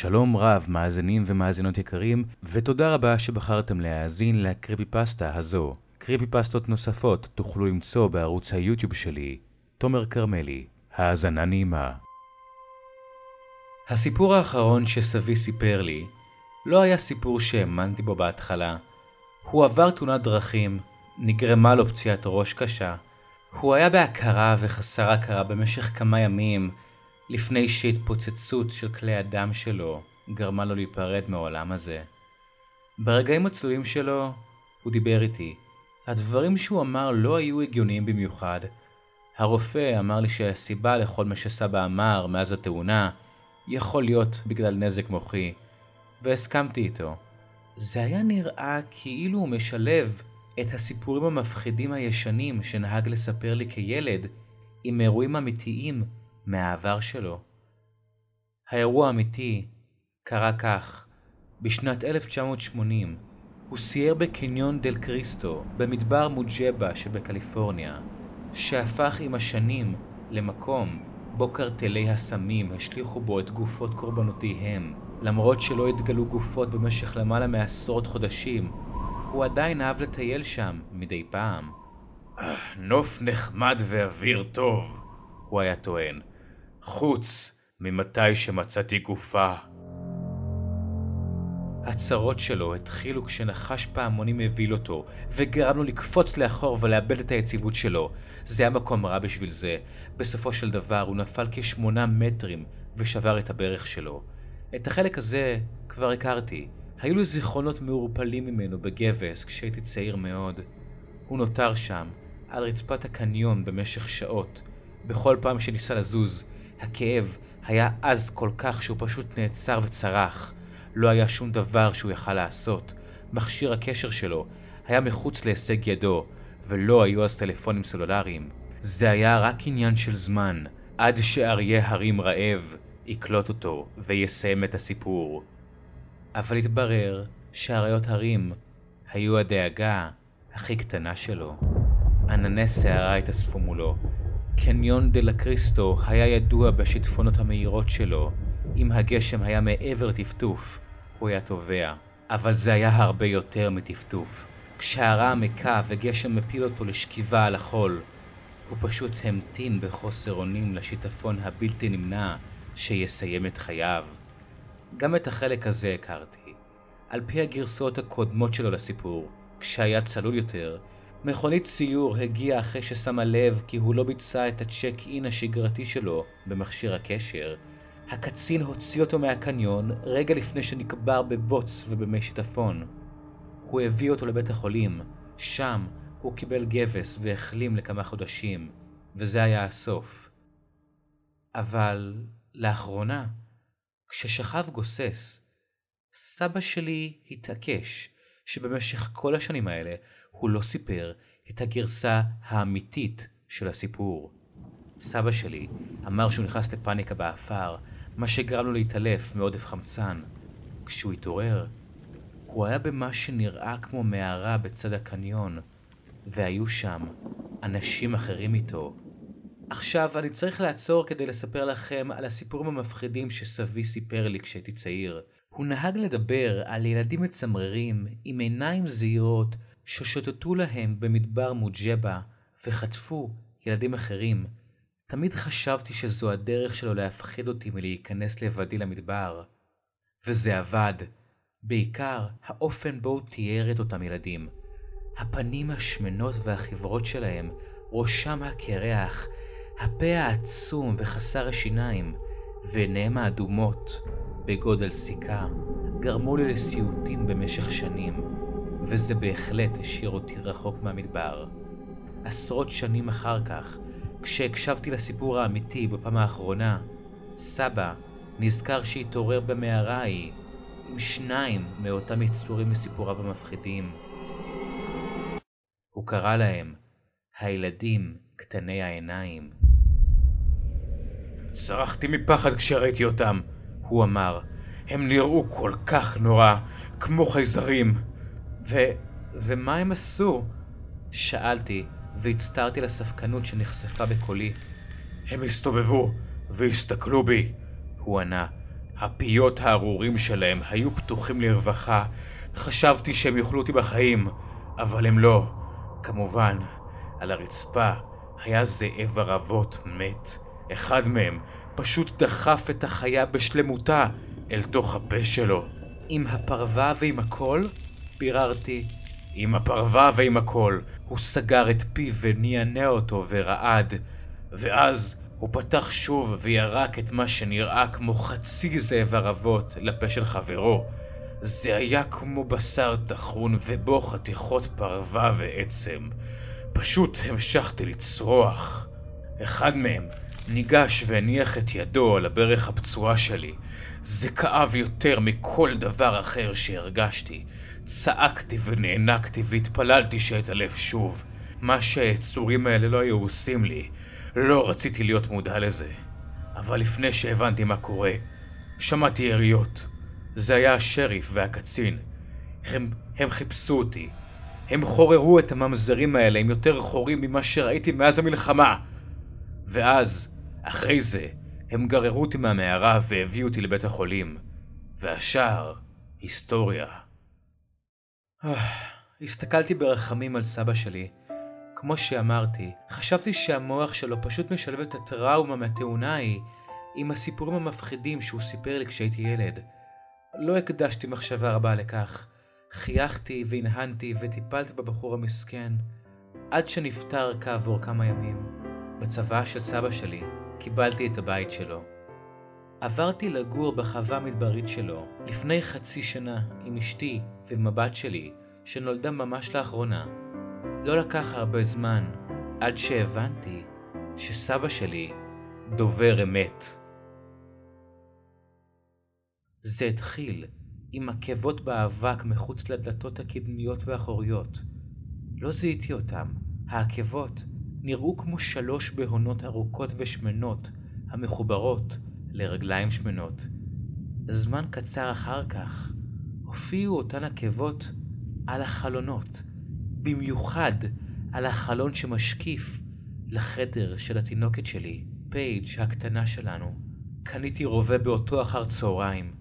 שלום רב, מאזינים ומאזינות יקרים, ותודה רבה שבחרתם להאזין לקריפי פסטה הזו. קריפי פסטות נוספות תוכלו למצוא בערוץ היוטיוב שלי, תומר כרמלי. האזנה נעימה. הסיפור האחרון שסבי סיפר לי לא היה סיפור שהאמנתי בו בהתחלה. הוא עבר תאונת דרכים, נגרמה לו פציעת ראש קשה. הוא היה בהכרה וחסר הכרה במשך כמה ימים, לפני שהתפוצצות של כלי הדם שלו גרמה לו להיפרד מהעולם הזה. ברגעים הצלויים שלו, הוא דיבר איתי. הדברים שהוא אמר לא היו הגיוניים במיוחד. הרופא אמר לי שהסיבה לכל מה שסבא אמר מאז התאונה יכול להיות בגלל נזק מוחי, והסכמתי איתו. זה היה נראה כאילו הוא משלב את הסיפורים המפחידים הישנים שנהג לספר לי כילד עם אירועים אמיתיים מהעבר שלו. האירוע האמיתי קרה כך, בשנת 1980 הוא סייר בקניון דל קריסטו במדבר מוג'בה שבקליפורניה, שהפך עם השנים למקום בו קרטלי הסמים השליכו בו את גופות קורבנותיהם. למרות שלא התגלו גופות במשך למעלה מעשרות חודשים, הוא עדיין אהב לטייל שם מדי פעם. נוף נחמד ואוויר טוב, הוא היה טוען. חוץ ממתי שמצאתי גופה. הצרות שלו התחילו כשנחש פעמונים הביל אותו, וגרם לו לקפוץ לאחור ולאבד את היציבות שלו. זה היה מקום רע בשביל זה. בסופו של דבר הוא נפל כשמונה מטרים ושבר את הברך שלו. את החלק הזה כבר הכרתי. היו לי זיכרונות מעורפלים ממנו בגבס כשהייתי צעיר מאוד. הוא נותר שם, על רצפת הקניון במשך שעות. בכל פעם שניסה לזוז, הכאב היה עז כל כך שהוא פשוט נעצר וצרח. לא היה שום דבר שהוא יכל לעשות. מכשיר הקשר שלו היה מחוץ להישג ידו, ולא היו אז טלפונים סלולריים. זה היה רק עניין של זמן, עד שאריה הרים רעב יקלוט אותו ויסיים את הסיפור. אבל התברר שאריות הרים היו הדאגה הכי קטנה שלו. ענני שערה התאספו מולו. קניון דה לה קריסטו היה ידוע בשיטפונות המהירות שלו. אם הגשם היה מעבר לטפטוף, הוא היה טובע. אבל זה היה הרבה יותר מטפטוף. כשהרע מכה וגשם מפיל אותו לשכיבה על החול, הוא פשוט המתין בחוסר אונים לשיטפון הבלתי נמנע שיסיים את חייו. גם את החלק הזה הכרתי. על פי הגרסאות הקודמות שלו לסיפור, כשהיה צלול יותר, מכונית ציור הגיעה אחרי ששמה לב כי הוא לא ביצע את הצ'ק אין השגרתי שלו במכשיר הקשר. הקצין הוציא אותו מהקניון רגע לפני שנקבר בבוץ ובמי שיטפון. הוא הביא אותו לבית החולים, שם הוא קיבל גבס והחלים לכמה חודשים, וזה היה הסוף. אבל לאחרונה, כששכב גוסס, סבא שלי התעקש שבמשך כל השנים האלה הוא לא סיפר את הגרסה האמיתית של הסיפור. סבא שלי אמר שהוא נכנס לפאניקה באפר, מה שגרם לו להתעלף מעודף חמצן. כשהוא התעורר, הוא היה במה שנראה כמו מערה בצד הקניון, והיו שם אנשים אחרים איתו. עכשיו אני צריך לעצור כדי לספר לכם על הסיפורים המפחידים שסבי סיפר לי כשהייתי צעיר. הוא נהג לדבר על ילדים מצמררים עם עיניים זהירות ששוטטו להם במדבר מוג'בה וחטפו ילדים אחרים. תמיד חשבתי שזו הדרך שלו להפחיד אותי מלהיכנס לבדי למדבר. וזה עבד. בעיקר האופן בו הוא תיאר את אותם ילדים. הפנים השמנות והחברות שלהם, ראשם הקרח, הפה העצום וחסר השיניים, ועיניהם האדומות, בגודל סיכה, גרמו לי לסיוטים במשך שנים, וזה בהחלט השאיר אותי רחוק מהמדבר. עשרות שנים אחר כך, כשהקשבתי לסיפור האמיתי בפעם האחרונה, סבא נזכר שהתעורר במערה ההיא עם שניים מאותם יצורים מסיפוריו המפחידים. הוא קרא להם הילדים קטני העיניים. צרחתי מפחד כשראיתי אותם, הוא אמר. הם נראו כל כך נורא, כמו חייזרים. ו... ומה הם עשו? שאלתי, והצטרתי לספקנות שנחשפה בקולי. הם הסתובבו והסתכלו בי, הוא ענה. הפיות הארורים שלהם היו פתוחים לרווחה. חשבתי שהם יאכלו אותי בחיים, אבל הם לא. כמובן, על הרצפה היה זאב ערבות מת. אחד מהם פשוט דחף את החיה בשלמותה אל תוך הפה שלו. עם הפרווה ועם הכל? ביררתי. עם הפרווה ועם הכל. הוא סגר את פיו ונענע אותו ורעד. ואז הוא פתח שוב וירק את מה שנראה כמו חצי זאב ערבות לפה של חברו. זה היה כמו בשר טחון ובו חתיכות פרווה ועצם. פשוט המשכתי לצרוח. אחד מהם ניגש והניח את ידו על הברך הפצועה שלי. זה כאב יותר מכל דבר אחר שהרגשתי. צעקתי ונאנקתי והתפללתי שאתעלף שוב. מה שהיצורים האלה לא היו עושים לי. לא רציתי להיות מודע לזה. אבל לפני שהבנתי מה קורה, שמעתי יריות. זה היה השריף והקצין. הם, הם חיפשו אותי. הם חוררו את הממזרים האלה עם יותר חורים ממה שראיתי מאז המלחמה. ואז, אחרי זה, הם גררו אותי מהמערה והביאו אותי לבית החולים. והשאר, היסטוריה. הסתכלתי ברחמים על סבא שלי. כמו שאמרתי, חשבתי שהמוח שלו פשוט משלב את הטראומה מהתאונה ההיא עם הסיפורים המפחידים שהוא סיפר לי כשהייתי ילד. לא הקדשתי מחשבה רבה לכך. חייכתי והנהנתי וטיפלתי בבחור המסכן, עד שנפטר כעבור כמה ימים. בצבא של סבא שלי קיבלתי את הבית שלו. עברתי לגור בחווה המדברית שלו לפני חצי שנה עם אשתי הבת שלי, שנולדה ממש לאחרונה. לא לקח הרבה זמן עד שהבנתי שסבא שלי דובר אמת. זה התחיל עם עקבות באבק מחוץ לדלתות הקדמיות והאחוריות. לא זיהיתי אותם. העקבות נראו כמו שלוש בהונות ארוכות ושמנות המחוברות לרגליים שמנות. זמן קצר אחר כך הופיעו אותן עקבות על החלונות, במיוחד על החלון שמשקיף לחדר של התינוקת שלי, פייג' הקטנה שלנו. קניתי רובה באותו אחר צהריים.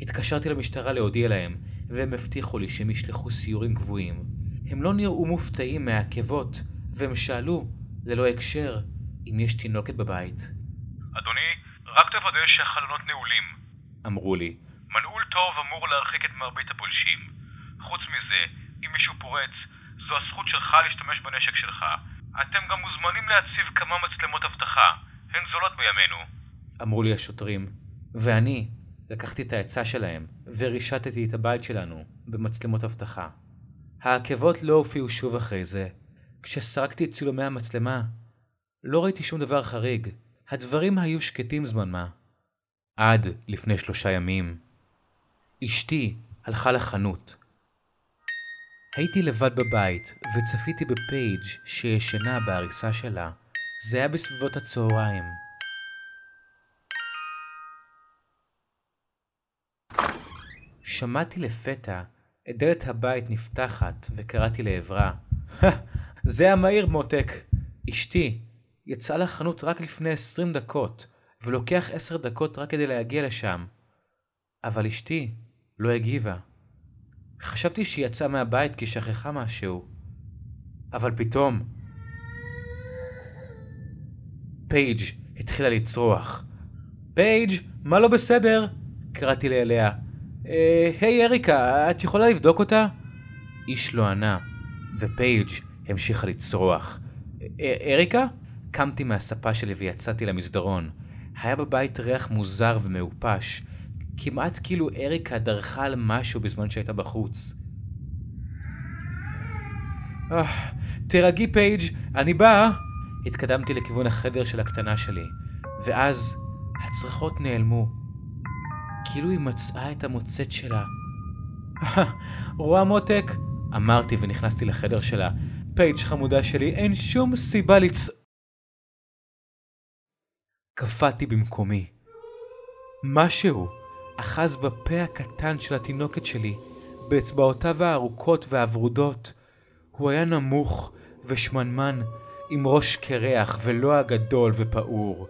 התקשרתי למשטרה להודיע להם, והם הבטיחו לי שהם ישלחו סיורים קבועים. הם לא נראו מופתעים מהעקבות, והם שאלו, ללא הקשר, אם יש תינוקת בבית. אדוני, רק תוודא שהחלונות נעולים. אמרו לי. מנעול טוב אמור להרחיק את מרבית הפולשים. חוץ מזה, אם מישהו פורץ, זו הזכות שלך להשתמש בנשק שלך. אתם גם מוזמנים להציב כמה מצלמות אבטחה. הן זולות בימינו. אמרו לי השוטרים. ואני לקחתי את העצה שלהם, ורישתתי את הבית שלנו במצלמות אבטחה. העקבות לא הופיעו שוב אחרי זה. כשסרקתי את צילומי המצלמה, לא ראיתי שום דבר חריג. הדברים היו שקטים זמן מה. עד לפני שלושה ימים. אשתי הלכה לחנות. הייתי לבד בבית, וצפיתי בפייג' שישנה בעריסה שלה. זה היה בסביבות הצהריים. שמעתי לפתע את דלת הבית נפתחת, וקראתי לעברה. זה המהיר מותק. אשתי יצאה לחנות רק לפני עשרים דקות, ולוקח עשר דקות רק כדי להגיע לשם. אבל אשתי לא הגיבה. חשבתי שהיא יצאה מהבית כי שכחה משהו. אבל פתאום... פייג' התחילה לצרוח. פייג', מה לא בסדר? קראתי אליה. אה, היי אריקה, את יכולה לבדוק אותה? איש לא ענה, ופייג' המשיכה לצרוח. אה, אריקה? קמתי מהספה שלי ויצאתי למסדרון. היה בבית ריח מוזר ומעופש, כמעט כאילו אריקה דרכה על משהו בזמן שהייתה בחוץ. אה, תירגעי פייג', אני באה. התקדמתי לכיוון החדר של הקטנה שלי, ואז הצרחות נעלמו. כאילו היא מצאה את המוצץ שלה. רואה מותק? אמרתי ונכנסתי לחדר שלה. פייג' חמודה שלי, אין שום סיבה לצ... קפאתי במקומי. משהו אחז בפה הקטן של התינוקת שלי, באצבעותיו הארוכות והוורודות. הוא היה נמוך ושמנמן, עם ראש קרח ולוע גדול ופעור,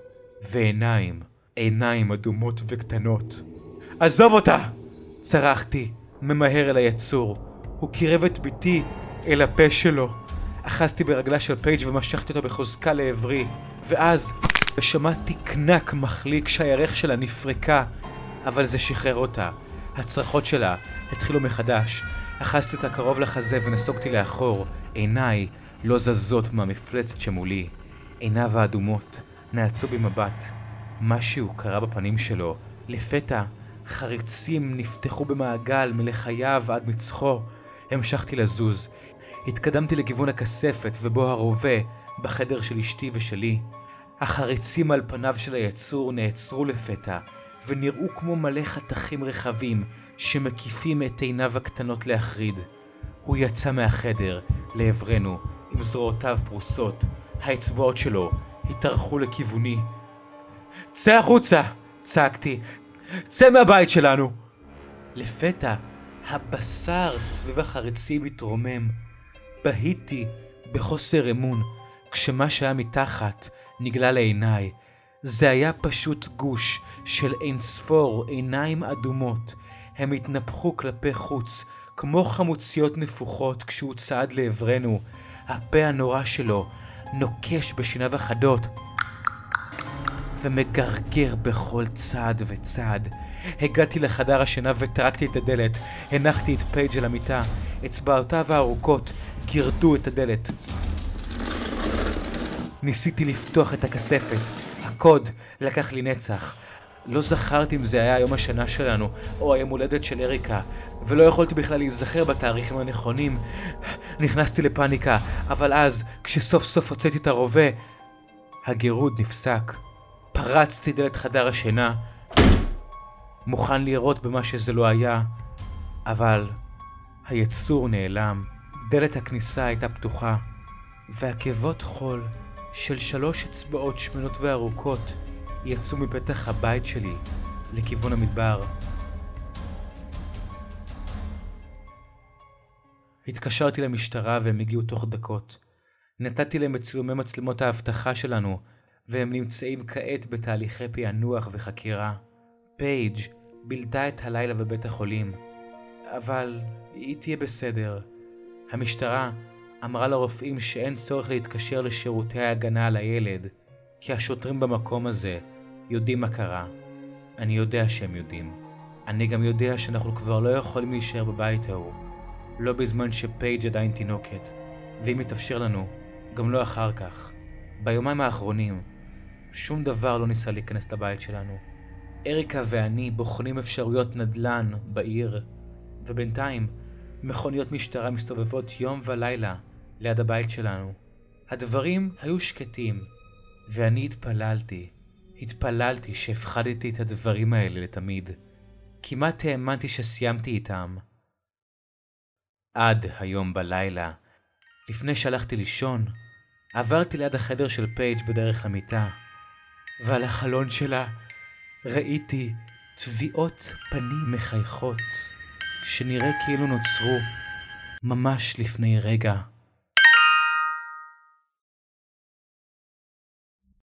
ועיניים, עיניים אדומות וקטנות. עזוב אותה! צרחתי, ממהר אל היצור. הוא קירב את ביתי אל הפה שלו. אחזתי ברגלה של פייג' ומשכתי אותו בחוזקה לעברי, ואז שמעתי קנק מחליק שהירך שלה נפרקה, אבל זה שחרר אותה. הצרחות שלה התחילו מחדש. אחזתי אותה קרוב לחזה ונסוגתי לאחור. עיניי לא זזות מהמפלצת שמולי. עיניו האדומות נעצו במבט. משהו קרה בפנים שלו. לפתע חריצים נפתחו במעגל מלחייו עד מצחו. המשכתי לזוז. התקדמתי לכיוון הכספת ובו הרובה בחדר של אשתי ושלי. החריצים על פניו של היצור נעצרו לפתע, ונראו כמו מלא חתכים רחבים שמקיפים את עיניו הקטנות להחריד. הוא יצא מהחדר, לעברנו, עם זרועותיו פרוסות. האצבעות שלו התארכו לכיווני. צא החוצה! צעקתי. צא מהבית שלנו! לפתע, הבשר סביב החריצים התרומם. בהיתי בחוסר אמון, כשמה שהיה מתחת נגלה לעיניי. זה היה פשוט גוש של אין ספור עיניים אדומות. הם התנפחו כלפי חוץ, כמו חמוציות נפוחות כשהוא צעד לעברנו. הפה הנורא שלו נוקש בשיניו החדות ומגרגר בכל צעד וצעד. הגעתי לחדר השינה וטרקתי את הדלת. הנחתי את פייג' על המיטה. אצבעותיו הארוכות גירדו את הדלת. ניסיתי לפתוח את הכספת. הקוד לקח לי נצח. לא זכרתי אם זה היה יום השנה שלנו, או היום הולדת של אריקה, ולא יכולתי בכלל להיזכר בתאריכים הנכונים. נכנסתי לפאניקה, אבל אז, כשסוף סוף הוצאתי את הרובה, הגירוד נפסק. פרצתי דלת חדר השינה, מוכן לירות במה שזה לא היה, אבל היצור נעלם. דלת הכניסה הייתה פתוחה, ועקבות חול של שלוש אצבעות שמנות וארוכות יצאו מפתח הבית שלי לכיוון המדבר. התקשרתי למשטרה והם הגיעו תוך דקות. נתתי להם את צילומי מצלמות האבטחה שלנו, והם נמצאים כעת בתהליכי פענוח וחקירה. פייג' בילתה את הלילה בבית החולים, אבל היא תהיה בסדר. המשטרה אמרה לרופאים שאין צורך להתקשר לשירותי ההגנה על הילד, כי השוטרים במקום הזה יודעים מה קרה. אני יודע שהם יודעים. אני גם יודע שאנחנו כבר לא יכולים להישאר בבית ההוא. לא בזמן שפייג' עדיין תינוקת, ואם יתאפשר לנו, גם לא אחר כך. ביומיים האחרונים, שום דבר לא ניסה להיכנס לבית שלנו. אריקה ואני בוחנים אפשרויות נדל"ן בעיר, ובינתיים מכוניות משטרה מסתובבות יום ולילה ליד הבית שלנו. הדברים היו שקטים, ואני התפללתי, התפללתי שהפחדתי את הדברים האלה לתמיד. כמעט האמנתי שסיימתי איתם. עד היום בלילה, לפני שהלכתי לישון, עברתי ליד החדר של פייג' בדרך למיטה, ועל החלון שלה ראיתי תביעות פנים מחייכות, שנראה כאילו נוצרו ממש לפני רגע.